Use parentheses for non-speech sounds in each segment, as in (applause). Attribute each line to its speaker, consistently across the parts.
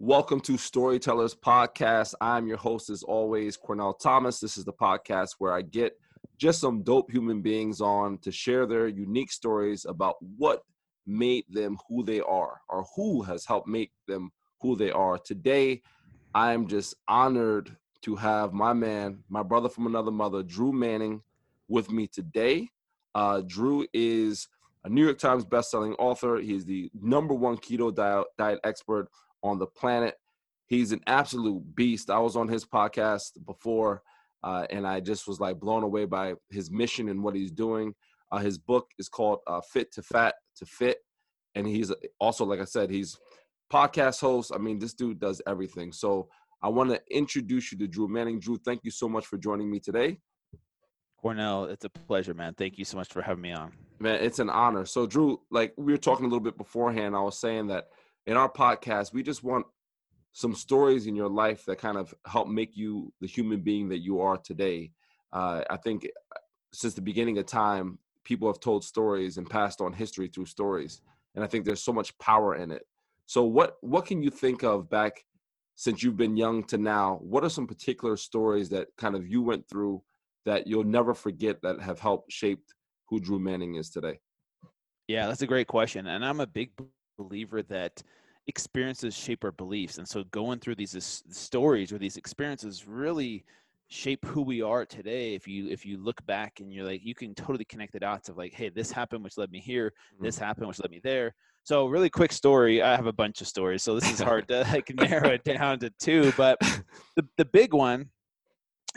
Speaker 1: Welcome to Storytellers Podcast. I'm your host, as always, Cornell Thomas. This is the podcast where I get just some dope human beings on to share their unique stories about what made them who they are or who has helped make them who they are. Today, I am just honored to have my man, my brother from another mother, Drew Manning, with me today. Uh, Drew is a New York Times bestselling author. He's the number one keto diet, diet expert on the planet. He's an absolute beast. I was on his podcast before, uh, and I just was like blown away by his mission and what he's doing. Uh, his book is called uh, Fit to Fat to Fit, and he's also, like I said, he's podcast host. I mean, this dude does everything. So I want to introduce you to Drew Manning. Drew, thank you so much for joining me today.
Speaker 2: Cornell, it's a pleasure, man. Thank you so much for having me on.
Speaker 1: Man, it's an honor. So, Drew, like we were talking a little bit beforehand, I was saying that in our podcast, we just want some stories in your life that kind of help make you the human being that you are today. Uh, I think uh, since the beginning of time, people have told stories and passed on history through stories, and I think there's so much power in it. So, what what can you think of back since you've been young to now? What are some particular stories that kind of you went through that you'll never forget that have helped shaped who Drew Manning is today?
Speaker 2: Yeah, that's a great question, and I'm a big believer that experiences shape our beliefs. And so going through these stories or these experiences really shape who we are today. If you if you look back and you're like you can totally connect the dots of like hey this happened which led me here. Mm-hmm. this happened which led me there. So really quick story. I have a bunch of stories so this is hard to (laughs) like narrow it down to two but (laughs) the, the big one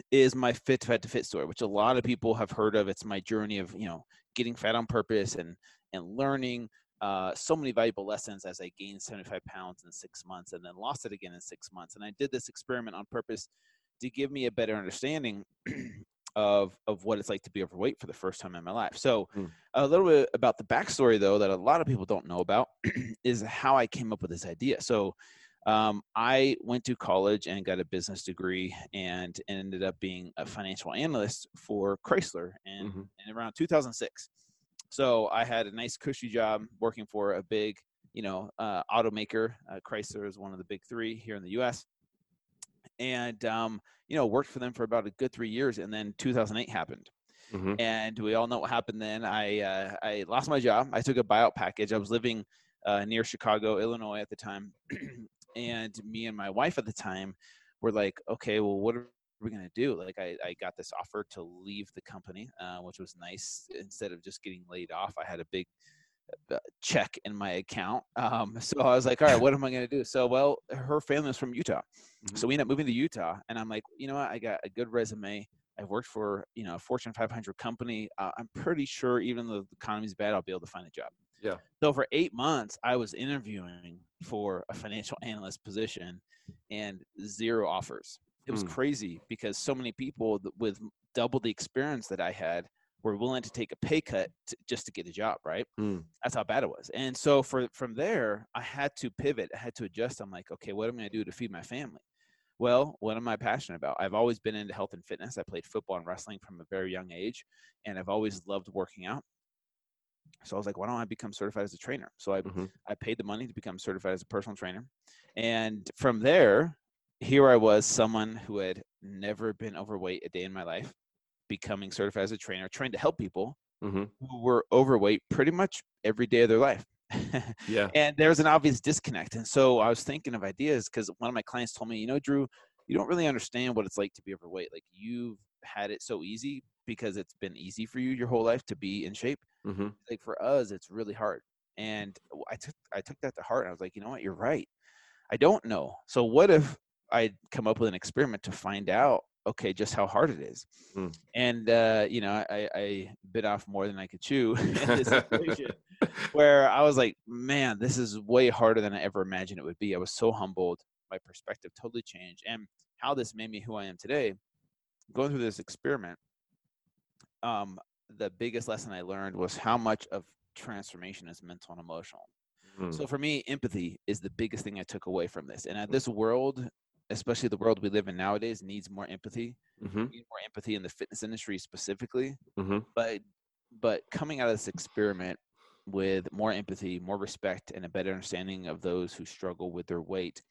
Speaker 2: is my fit to fat to fit story which a lot of people have heard of. It's my journey of you know getting fat on purpose and and learning uh, so many valuable lessons as I gained 75 pounds in six months and then lost it again in six months. And I did this experiment on purpose to give me a better understanding (clears throat) of of what it's like to be overweight for the first time in my life. So, mm. a little bit about the backstory, though, that a lot of people don't know about, (clears throat) is how I came up with this idea. So, um, I went to college and got a business degree and ended up being a financial analyst for Chrysler in, mm-hmm. in around 2006. So I had a nice cushy job working for a big, you know, uh, automaker. Uh, Chrysler is one of the big three here in the U.S. And um, you know, worked for them for about a good three years, and then 2008 happened. Mm-hmm. And we all know what happened then. I uh, I lost my job. I took a buyout package. I was living uh, near Chicago, Illinois at the time, (clears throat) and me and my wife at the time were like, okay, well, what are we going to do? Like, I, I got this offer to leave the company, uh, which was nice. Instead of just getting laid off, I had a big uh, check in my account. (laughs) Um, so I was like, all right, (laughs) what am I going to do? So, well, her family was from Utah. Mm-hmm. So we ended up moving to Utah. And I'm like, you know what? I got a good resume. I've worked for, you know, a Fortune 500 company. Uh, I'm pretty sure even though the economy's bad, I'll be able to find a job.
Speaker 1: Yeah.
Speaker 2: So for eight months, I was interviewing for a financial analyst position and zero offers it was mm. crazy because so many people with double the experience that I had were willing to take a pay cut to, just to get a job, right? Mm. That's how bad it was. And so for from there, I had to pivot. I had to adjust. I'm like, okay, what am I going to do to feed my family? Well, what am I passionate about? I've always been into health and fitness. I played football and wrestling from a very young age, and I've always loved working out. So I was like, why don't I become certified as a trainer? So I mm-hmm. I paid the money to become certified as a personal trainer, and from there, here I was, someone who had never been overweight a day in my life, becoming certified as a trainer, trying to help people mm-hmm. who were overweight pretty much every day of their life.
Speaker 1: yeah. (laughs)
Speaker 2: And there's an obvious disconnect. And so I was thinking of ideas because one of my clients told me, you know, Drew, you don't really understand what it's like to be overweight. Like you've had it so easy because it's been easy for you your whole life to be in shape. Mm-hmm. Like for us, it's really hard. And I took I took that to heart. I was like, you know what, you're right. I don't know. So what if I'd come up with an experiment to find out, okay, just how hard it is. Mm. And, uh, you know, I, I bit off more than I could chew (laughs) in this situation (laughs) where I was like, man, this is way harder than I ever imagined it would be. I was so humbled. My perspective totally changed. And how this made me who I am today, going through this experiment, um, the biggest lesson I learned was how much of transformation is mental and emotional. Mm. So for me, empathy is the biggest thing I took away from this. And at this world especially the world we live in nowadays needs more empathy mm-hmm. need more empathy in the fitness industry specifically mm-hmm. but but coming out of this experiment with more empathy more respect and a better understanding of those who struggle with their weight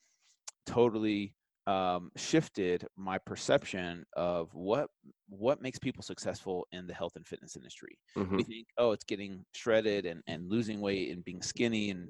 Speaker 2: totally um, shifted my perception of what what makes people successful in the health and fitness industry.
Speaker 1: Mhm.
Speaker 2: We think, oh, it's getting shredded and, and losing weight and being skinny and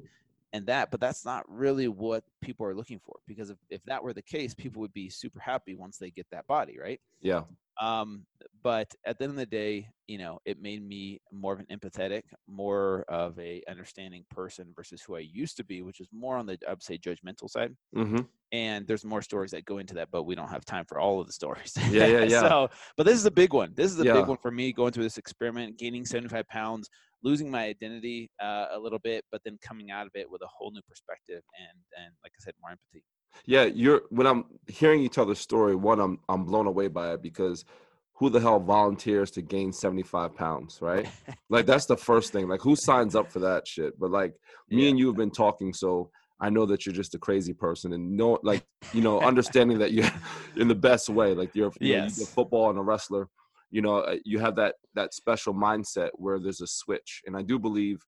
Speaker 2: and that, but that's not really what people are looking for. Because if, if that were the case, people would be super happy once they get that body, right?
Speaker 1: Yeah.
Speaker 2: Um, but at the end of the day, you know, it made me more of an empathetic, more of a understanding person versus who I used to be, which is more on the I'd say judgmental side.
Speaker 1: hmm
Speaker 2: And there's more stories that go into that, but we don't have time for all of the stories.
Speaker 1: Yeah, yeah, (laughs) yeah.
Speaker 2: so, but this is a big one. This is a
Speaker 1: Yeah.
Speaker 2: big one for me going through this experiment, gaining 75 pounds, losing my identity uh, a little bit, but then coming out of it with a whole new perspective and and like I said, more empathy.
Speaker 1: Yeah, you're when I'm hearing you tell the story, one, I'm I'm blown away by it because who the hell volunteers to gain 75 pounds, right? like that's the first thing. Like who signs up for that shit? But like (laughs) me
Speaker 2: Yeah.
Speaker 1: and you have been talking, so I know that you're just a crazy person and no like, you know, understanding that you're (laughs) in the best way. Like you're you, know, you
Speaker 2: Yes.
Speaker 1: do football and a wrestler, you know, uh, you have that that special mindset where there's a switch. And I do believe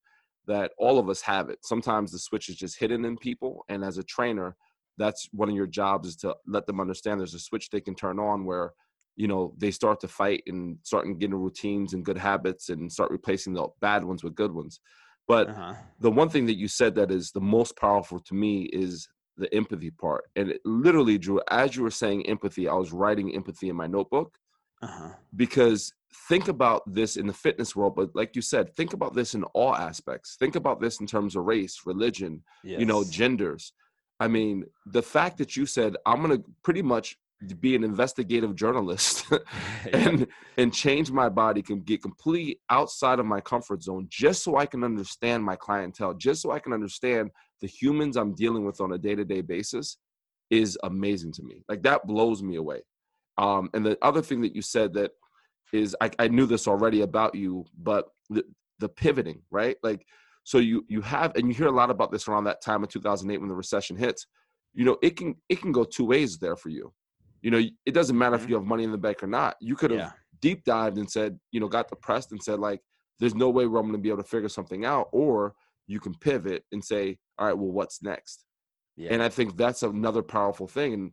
Speaker 1: that all of us have it. Sometimes the switch is just hidden in people. And as a trainer, that's one of your jobs is to let them understand there's a switch they can turn on where you know they start to fight and start getting routines and good habits and start replacing the bad ones with good ones but
Speaker 2: Uh-huh.
Speaker 1: the one thing that you said that is the most powerful to me is the empathy part and it literally drew as you were saying empathy i was writing empathy in my notebook
Speaker 2: Uh-huh.
Speaker 1: because think about this in the fitness world but like you said think about this in all aspects. Think about this in terms of race religion you know genders. I mean the fact that you said i'm going to pretty much be an investigative journalist (laughs) (laughs)
Speaker 2: Yeah.
Speaker 1: and and change my body can get completely outside of my comfort zone just so i can understand my clientele just so i can understand the humans i'm dealing with on a day-to-day basis is amazing to me. Like that blows me away um and the other thing that you said that is i, I knew this already about you but the, the pivoting right like so you you have and you hear a lot about this around that time of 2008 when the recession hits you know it can it can go two ways there for you you know it doesn't matter if
Speaker 2: Mhm.
Speaker 1: you have money in the bank or not you could have
Speaker 2: Yeah.
Speaker 1: deep dived and said you know got depressed and said like there's no way where i'm going to be able to figure something out or you can pivot and say all right well what's next
Speaker 2: Yeah.
Speaker 1: and i think that's another powerful thing and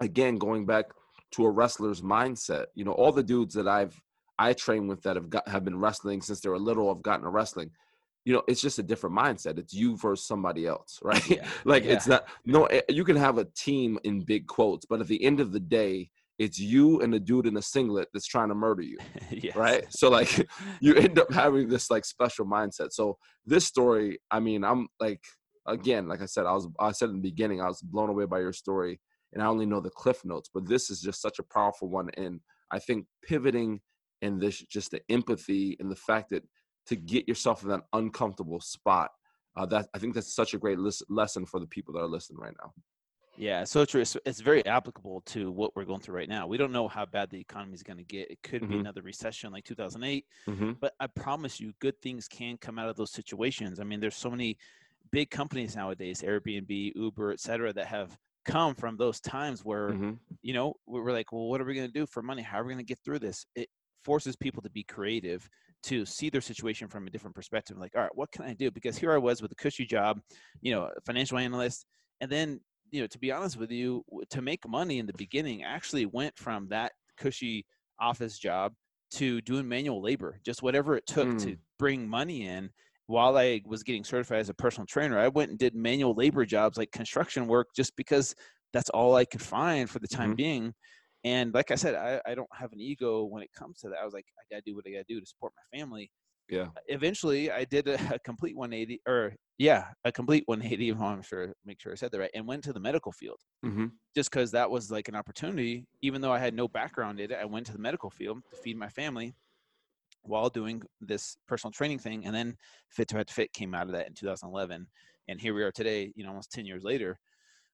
Speaker 1: again going back to a wrestler's mindset. You know all the dudes that i've i train with that have got have been wrestling since they were little have gotten to wrestling. You know it's just a different mindset. It's you versus somebody else (laughs) right?
Speaker 2: Yeah.
Speaker 1: like
Speaker 2: Yeah.
Speaker 1: it's not no eh, you can have a team in big quotes but at the end of the day it's you and a dude in a singlet that's trying to murder you (laughs)
Speaker 2: yes.
Speaker 1: right? So like (laughs) you end up having this like special mindset. So this story i mean i'm like again like i said i was i said in the beginning i was blown away by your story and i only know the cliff notes but this is just such a powerful one and i think pivoting and this just the empathy and the fact that to get yourself in that uncomfortable spot uh, that i think that's such a great lesson for the people that are listening right now
Speaker 2: Yeah, so true. It's, it's very applicable to what we're going through right now. We don't know how bad the economy is going to get. It could be
Speaker 1: Mhm.
Speaker 2: another recession like 2008,
Speaker 1: hmm
Speaker 2: but I promise you, good things can come out of those situations. I mean, there's so many big companies nowadays, Airbnb, Uber, et cetera, that have come from those times where
Speaker 1: hmm
Speaker 2: you know we we're like, well, what are we going to do for money? How are we going to get through this? It forces people to be creative, to see their situation from a different perspective. Like, all right, what can I do? Because here I was with a cushy job, you know, a financial analyst, and then you know, to be honest with you, to make money in the beginning, actually went from that cushy office job to doing manual labor, just whatever it took to
Speaker 1: Mm.
Speaker 2: bring money in. While I was getting certified as a personal trainer, I went and did manual labor jobs like construction work just because that's all I could find for the time
Speaker 1: Mhm.
Speaker 2: being. And like I said, I, I don't have an ego when it comes to that. I was like, I gotta do what I gotta do to support my family.
Speaker 1: yeah
Speaker 2: Eventually, I did a, (laughs) a complete 180, or yeah, a complete 180. (laughs) if I'm sure, make sure I said that right, and went to the medical field
Speaker 1: hmm
Speaker 2: just because that was like an opportunity. Even though I had no background in it, I went to the medical field to feed my family while doing this personal training thing. And then Fit to Fat to Fit came out of that in 2011. And here we are today, you know, almost 10 years later.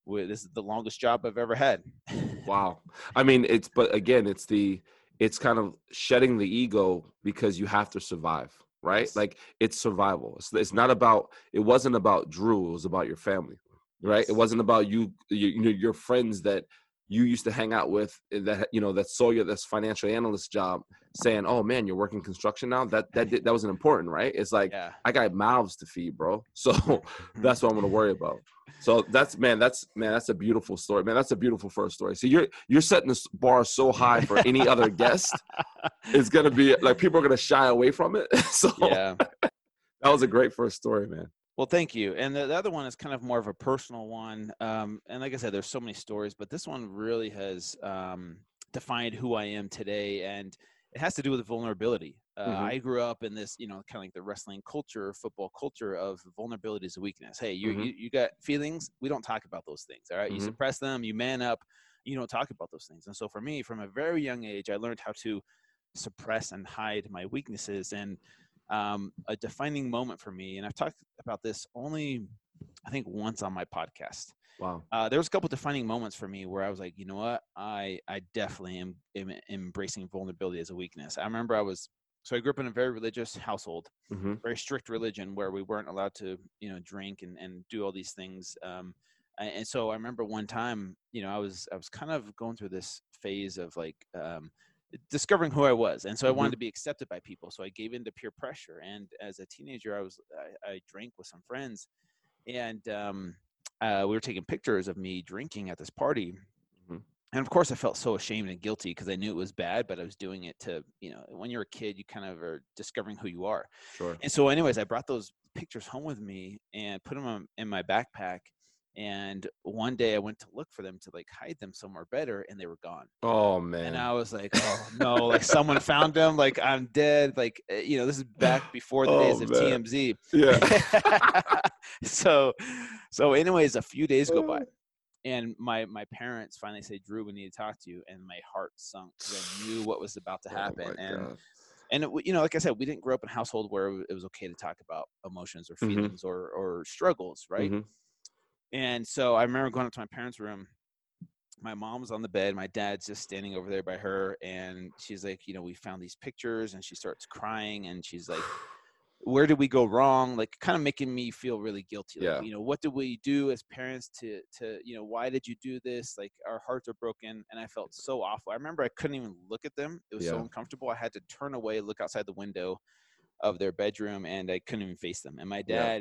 Speaker 2: With, this is the longest job I've ever had. (laughs)
Speaker 1: Wow. I mean, it's but again, it's the it's kind of shedding the ego because you have to survive, right?
Speaker 2: Yes.
Speaker 1: Like it's survival. It's, it's not about. It wasn't about Drew. It was about your family, right? It wasn't about you. You, you know, your friends that you used to hang out with eh, that you know that saw you this financial analyst job saying oh man you're working construction now? That that that wasn't important right? It's like
Speaker 2: Yeah.
Speaker 1: i got mouths to feed bro. (laughs) So that's what i'm gonna worry about. So that's man that's man that's a beautiful story. Man that's a beautiful first story. So you're you're setting the bar so high for any other guest (laughs) it's gonna be like people are gonna shy away from it. (laughs) So
Speaker 2: yeah.
Speaker 1: that was a great first story man
Speaker 2: Well, thank you. And the, the other one is kind of more of a personal one. Um, and like I said, there's so many stories, but this one really has um, defined who I am today. And it has to do with vulnerability. Uh,
Speaker 1: Mhm.
Speaker 2: I grew up in this, you know, kind of like the wrestling culture, football culture of vulnerability is a weakness. Hey, you,
Speaker 1: Mhm.
Speaker 2: you, you got feelings. We don't talk about those things. All right? You
Speaker 1: Mhm.
Speaker 2: suppress them, you man up, you don't talk about those things. And so for me, from a very young age, I learned how to suppress and hide my weaknesses. And um, a defining moment for me, and I've talked about this only, I think, once on my podcast.
Speaker 1: wow
Speaker 2: Uh, there was a couple defining moments for me where I was like, you know what, I I definitely am, am embracing vulnerability as a weakness. I remember I was so I grew up in a very religious household,
Speaker 1: hmm
Speaker 2: very strict religion where we weren't allowed to you know drink and, and do all these things. Um, and so I remember one time, you know, I was I was kind of going through this phase of like um, discovering who I was, and so I wanted
Speaker 1: Mhm.
Speaker 2: to be accepted by people. So I gave in to peer pressure, and as a teenager, I was I, I drank with some friends, and um, uh, we were taking pictures of me drinking at this party.
Speaker 1: Mhm.
Speaker 2: And of course, I felt so ashamed and guilty because I knew it was bad, but I was doing it to, you know, when you're a kid, you kind of are discovering who you are.
Speaker 1: sure
Speaker 2: And so, anyways, I brought those pictures home with me and put them in my backpack. And one day I went to look for them to like hide them somewhere better, and they were gone.
Speaker 1: oh man
Speaker 2: And I was like, oh no, like someone found them. Like I'm dead. Like uh, you know, this is back (sighs) before the
Speaker 1: Oh,
Speaker 2: days of
Speaker 1: man.
Speaker 2: TMZ.
Speaker 1: yeah (laughs)
Speaker 2: so, so anyways, a few days go by, and my my parents finally say, Drew, we need to talk to you, and my heart sunk because I knew what was about to
Speaker 1: Oh,
Speaker 2: happen,
Speaker 1: my
Speaker 2: and
Speaker 1: God.
Speaker 2: and it, you know like i said we didn't grow up in a household where it was okay to talk about emotions or
Speaker 1: Mhm.
Speaker 2: feelings or or struggles right
Speaker 1: Mhm.
Speaker 2: And so i remember going up to my parents room my mom was on the bed my dad's just standing over there by her and she's like you know we found these pictures and she starts crying and she's like where did we go wrong? Like kind of making me feel really guilty like,
Speaker 1: Yeah.
Speaker 2: you know what did we do as parents to to you know why did you do this? Like our hearts are broken and i felt so awful. I remember i couldn't even look at them. It was so uncomfortable. I had to turn away look outside the window of their bedroom and i couldn't even face them. And my
Speaker 1: Yeah.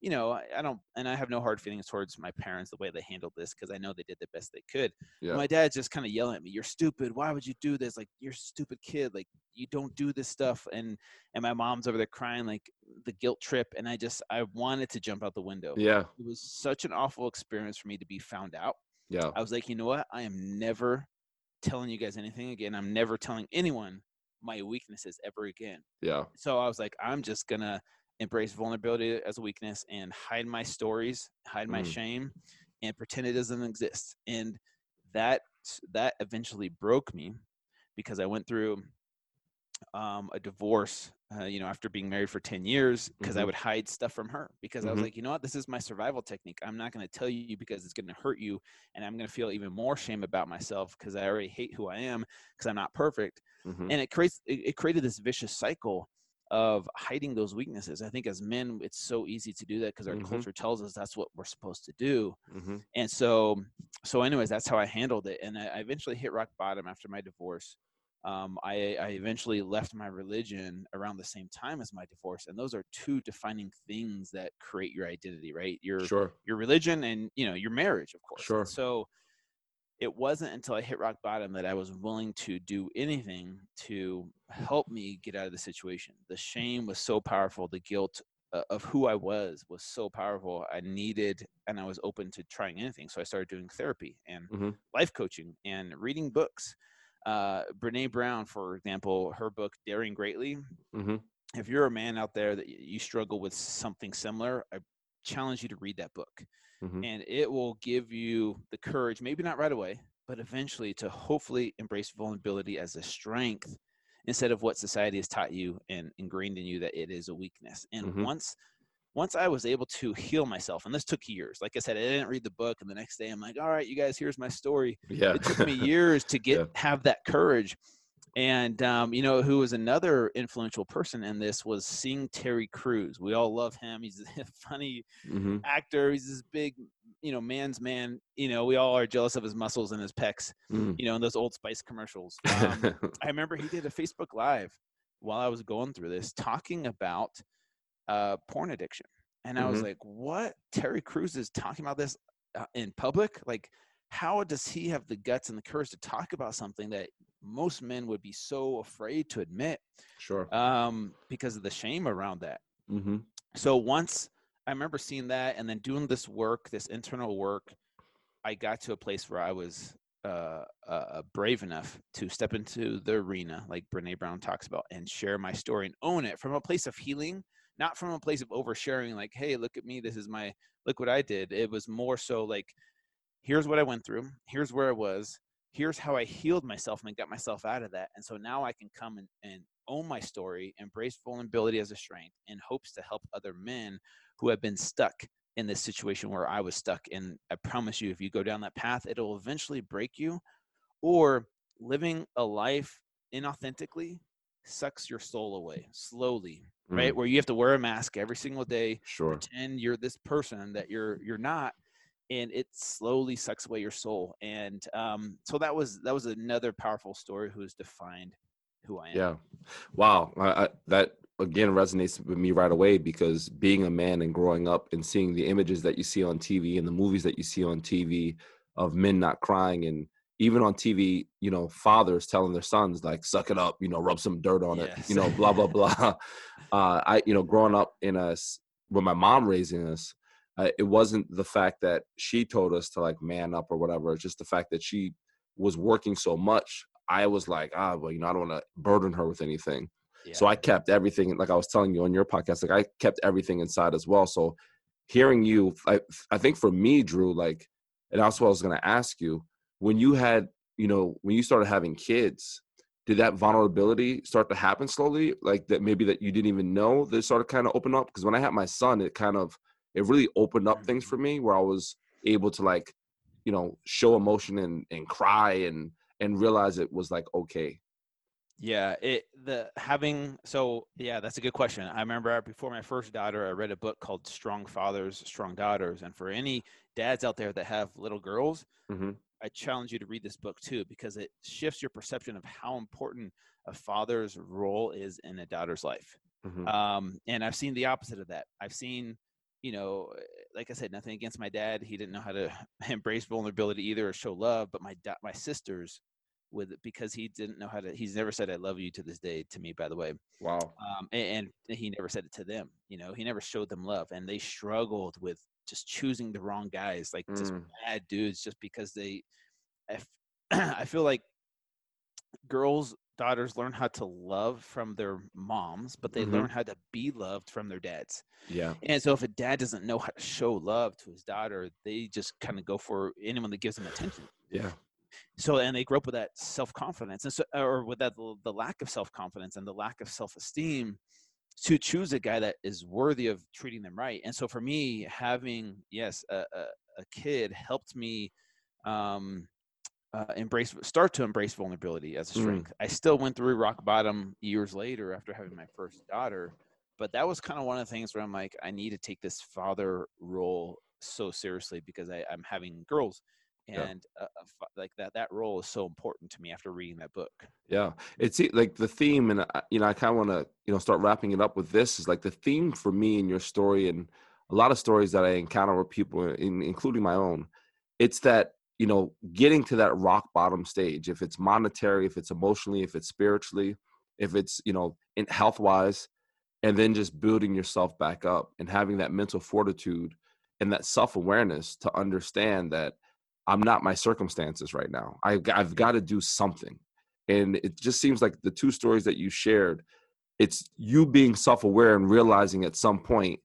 Speaker 2: You know I, I don't and i have no hard feelings towards my parents the way they handled this because i know they did the best they could
Speaker 1: Yeah.
Speaker 2: my dad's just kind of yelling at me you're stupid. Why would you do this? Like you're a stupid kid. Like you don't do this stuff. And and my mom's over there crying like the guilt trip and i just i wanted to jump out the window.
Speaker 1: Yeah.
Speaker 2: It was such an awful experience for me to be found out.
Speaker 1: Yeah.
Speaker 2: I was like you know what? I am never telling you guys anything again. I'm never telling anyone my weaknesses ever again.
Speaker 1: Yeah.
Speaker 2: So I was like, I'm just gonna embrace vulnerability as a weakness and hide my stories, hide my
Speaker 1: Mm.
Speaker 2: shame, and pretend it doesn't exist. And that that eventually broke me because I went through um, a divorce. Uh, you know, after being married for 10 years, because I
Speaker 1: Mhm.
Speaker 2: would hide stuff from her because I was
Speaker 1: Mhm.
Speaker 2: like, you know what, this is my survival technique. I'm not going to tell you because it's going to hurt you, and I'm going to feel even more shame about myself because I already hate who I am because I'm not perfect
Speaker 1: Mhm.
Speaker 2: and it creates it, it created this vicious cycle of hiding those weaknesses i think as men it's so easy to do that because our
Speaker 1: Mhm.
Speaker 2: culture tells us that's what we're supposed to do
Speaker 1: Mhm.
Speaker 2: and so so anyways that's how i handled it and i, I eventually hit rock bottom after my divorce um, I, I eventually left my religion around the same time as my divorce and those are two defining things that create your identity right your
Speaker 1: sure
Speaker 2: your religion and you know your marriage of course
Speaker 1: Sure.
Speaker 2: so it wasn't until i hit rock bottom that i was willing to do anything to help me get out of the situation the shame was so powerful the guilt uh, of who i was was so powerful i needed and i was open to trying anything so i started doing therapy and
Speaker 1: Mhm.
Speaker 2: life coaching and reading books uh, brene brown for example her book daring greatly
Speaker 1: Mhm.
Speaker 2: if you're a man out there that you struggle with something similar, I challenge you to read that book.
Speaker 1: Mhm.
Speaker 2: And it will give you the courage, maybe not right away, but eventually to hopefully embrace vulnerability as a strength instead of what society has taught you and ingrained in you that it is a weakness. And
Speaker 1: Mhm.
Speaker 2: once once I was able to heal myself, and this took years. Like I said, I didn't read the book, and the next day I'm like, "All right, you guys, here's my story."
Speaker 1: yeah
Speaker 2: it took me years to (laughs) get
Speaker 1: Yeah.
Speaker 2: have that courage and um, you know who was another influential person in this was seeing terry Crews. we all love him he's (laughs) a funny
Speaker 1: Mhm.
Speaker 2: actor he's this big you know, man's man. You know, we all are jealous of his muscles and his pecs.
Speaker 1: Mm.
Speaker 2: You know, in those Old Spice commercials. Um, (laughs) I remember he did a Facebook Live while I was going through this, talking about uh, porn addiction, and I was
Speaker 1: Mhm.
Speaker 2: like, "What? Terry Crews is talking about this uh, in public? Like, how does he have the guts and the courage to talk about something that most men would be so afraid to admit
Speaker 1: sure.
Speaker 2: um, because of the shame around that?"
Speaker 1: mm-hmm.
Speaker 2: so once I remember seeing that and then doing this work, this internal work, I got to a place where I was uh, uh, brave enough to step into the arena, like Brene Brown talks about, and share my story and own it from a place of healing, not from a place of oversharing, like, hey, look at me, this is my, look what I did. It was more so like, here's what I went through, here's where I was, here's how I healed myself and got myself out of that. And so now I can come and, and own my story, embrace vulnerability as a strength, in hopes to help other men who have been stuck in this situation where I was stuck. And I promise you, if you go down that path, it'll eventually break you. Or living a life inauthentically sucks your soul away slowly, right?
Speaker 1: Mm.
Speaker 2: Where you have to wear a mask every single day,
Speaker 1: Sure.
Speaker 2: pretend you're this person that you're you're not and it slowly sucks away your soul and um, so that was that was another powerful story who's defined who i am
Speaker 1: Yeah. Wow. I, I, that again resonates with me right away because being a man and growing up and seeing the images that you see on TV and the movies that you see on TV of men not crying and even on TV, you know, fathers telling their sons like suck it up, you know, rub some dirt on it, you know, blah blah blah. (laughs) Uh, I, you know, growing up in us with my mom raising us, uh, it wasn't the fact that she told us to like man up or whatever. It's just the fact that she was working so much. I was like, ah, well, you know, I don't want to burden her with anything. So I kept everything, like I was telling you on your podcast, like I kept everything inside as well. So hearing you, I, I think for me, Drew, like, and that's what I was going to ask you, when you had, you know, when you started having kids, did that vulnerability start to happen slowly? Like that maybe that you didn't even know that started kind of open up? Because when I had my son, it kind of, it really opened up things for me where I was able to like, you know, show emotion and, and cry and, and realize it was like, okay.
Speaker 2: Yeah, it the having so yeah, that's a good question. I remember before my first daughter, I read a book called Strong Fathers, Strong Daughters, and for any dads out there that have little girls,
Speaker 1: Mhm.
Speaker 2: I challenge you to read this book too because it shifts your perception of how important a father's role is in a daughter's life.
Speaker 1: Mhm.
Speaker 2: Um, and I've seen the opposite of that. I've seen, you know, like I said, nothing against my dad. He didn't know how to (laughs) embrace vulnerability either or show love. But my da- my sisters, with because he didn't know how to. He's never said "I love you" to this day to me. By the way,
Speaker 1: Wow.
Speaker 2: um, and, and he never said it to them. You know, he never showed them love, and they struggled with just choosing the wrong guys, like just
Speaker 1: Mm.
Speaker 2: bad dudes, just because they. I, f- (clears throat) I feel like girls, daughters learn how to love from their moms, but they
Speaker 1: Mhm.
Speaker 2: learn how to be loved from their dads.
Speaker 1: Yeah.
Speaker 2: And so, if a dad doesn't know how to show love to his daughter, they just kind of go for anyone that gives them attention
Speaker 1: Yeah.
Speaker 2: so and they grow up with that self-confidence and so or with that the lack of self-confidence and the lack of self-esteem to choose a guy that is worthy of treating them right and so for me having yes a, a, a kid helped me um uh, embrace start to embrace vulnerability as a
Speaker 1: Mm.
Speaker 2: strength i still went through rock bottom years later after having my first daughter but that was kind of one of the things where i'm like i need to take this father role so seriously because I, i'm having girls and uh, uh, like that that role is so important to me after reading that book
Speaker 1: Yeah, it's like the theme, and I- you know, I kind of want to, you know, start wrapping it up with this. Is like the theme for me in your story, and a lot of stories that I encounter with people, in, including my own. It's that you know, getting to that rock bottom stage. If it's monetary, if it's emotionally, if it's spiritually, if it's you know, in health wise, and then just building yourself back up and having that mental fortitude and that self awareness to understand that I'm not my circumstances right now. I've, I've got to do something. And it just seems like the two stories that you shared, it's you being self aware and realizing at some point,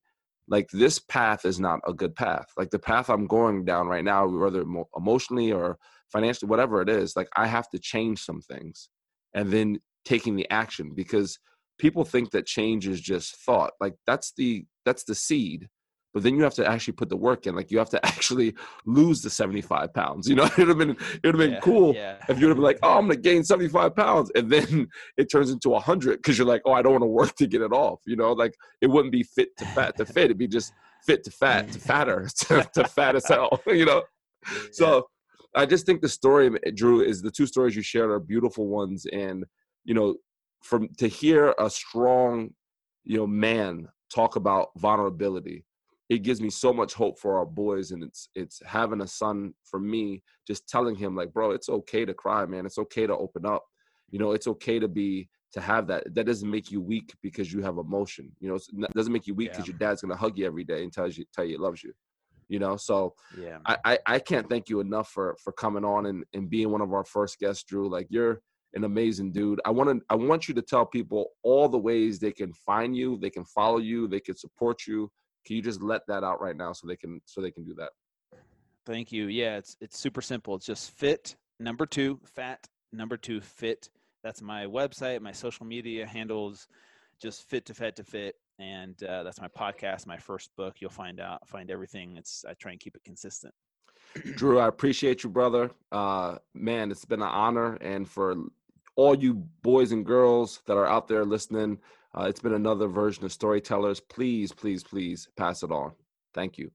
Speaker 1: like this path is not a good path. Like the path I'm going down right now, whether emotionally or financially, whatever it is, like I have to change some things and then taking the action because people think that change is just thought. Like that's the that's the seed but then you have to actually put the work in. Like you have to (laughs) actually lose the 75 pounds. You know, (laughs) it would have been it would have been
Speaker 2: Yeah,
Speaker 1: cool
Speaker 2: yeah
Speaker 1: if you would have been like, oh, I'm gonna gain 75 pounds, and then (laughs) it turns into hundred because you're like, oh, I don't want to work to get it off. You know, like it wouldn't be fit to fat to fit. It'd be just fit to fat to fatter to, to fat as hell. You know, so I just think the story, Drew, is the two stories you shared are beautiful ones, and you know, from to hear a strong, you know, man talk about vulnerability, it gives me so much hope for our boys, and it's it's having a son for me, just telling him like, bro, it's okay to cry, man. It's okay to open up. You know, it's okay to be to have that. That doesn't make you weak because you have emotion. You know, it doesn't make you weak because yeah. your dad's gonna hug you every day and tells you tell you he loves you you know so yeah I, I, I can't thank you enough for for coming on and and being one of our first guests drew like you're an amazing dude i want to i want you to tell people all the ways they can find you they can follow you they can support you can you just let that out right now so they can so they can do that?
Speaker 2: Thank you. Yeah it's it's super simple. It's just fit number two fat number two fit. That's my website my social media handles just fit to fat to fit and uh, that's my podcast my first book. You'll find out find everything. It's i try and keep it consistent. (clears throat)
Speaker 1: Drew i appreciate you brother. Uh, man it's been an honor and for all you boys and girls that are out there listening uh, it's been another version of storytellers. Please please please pass it on. Thank you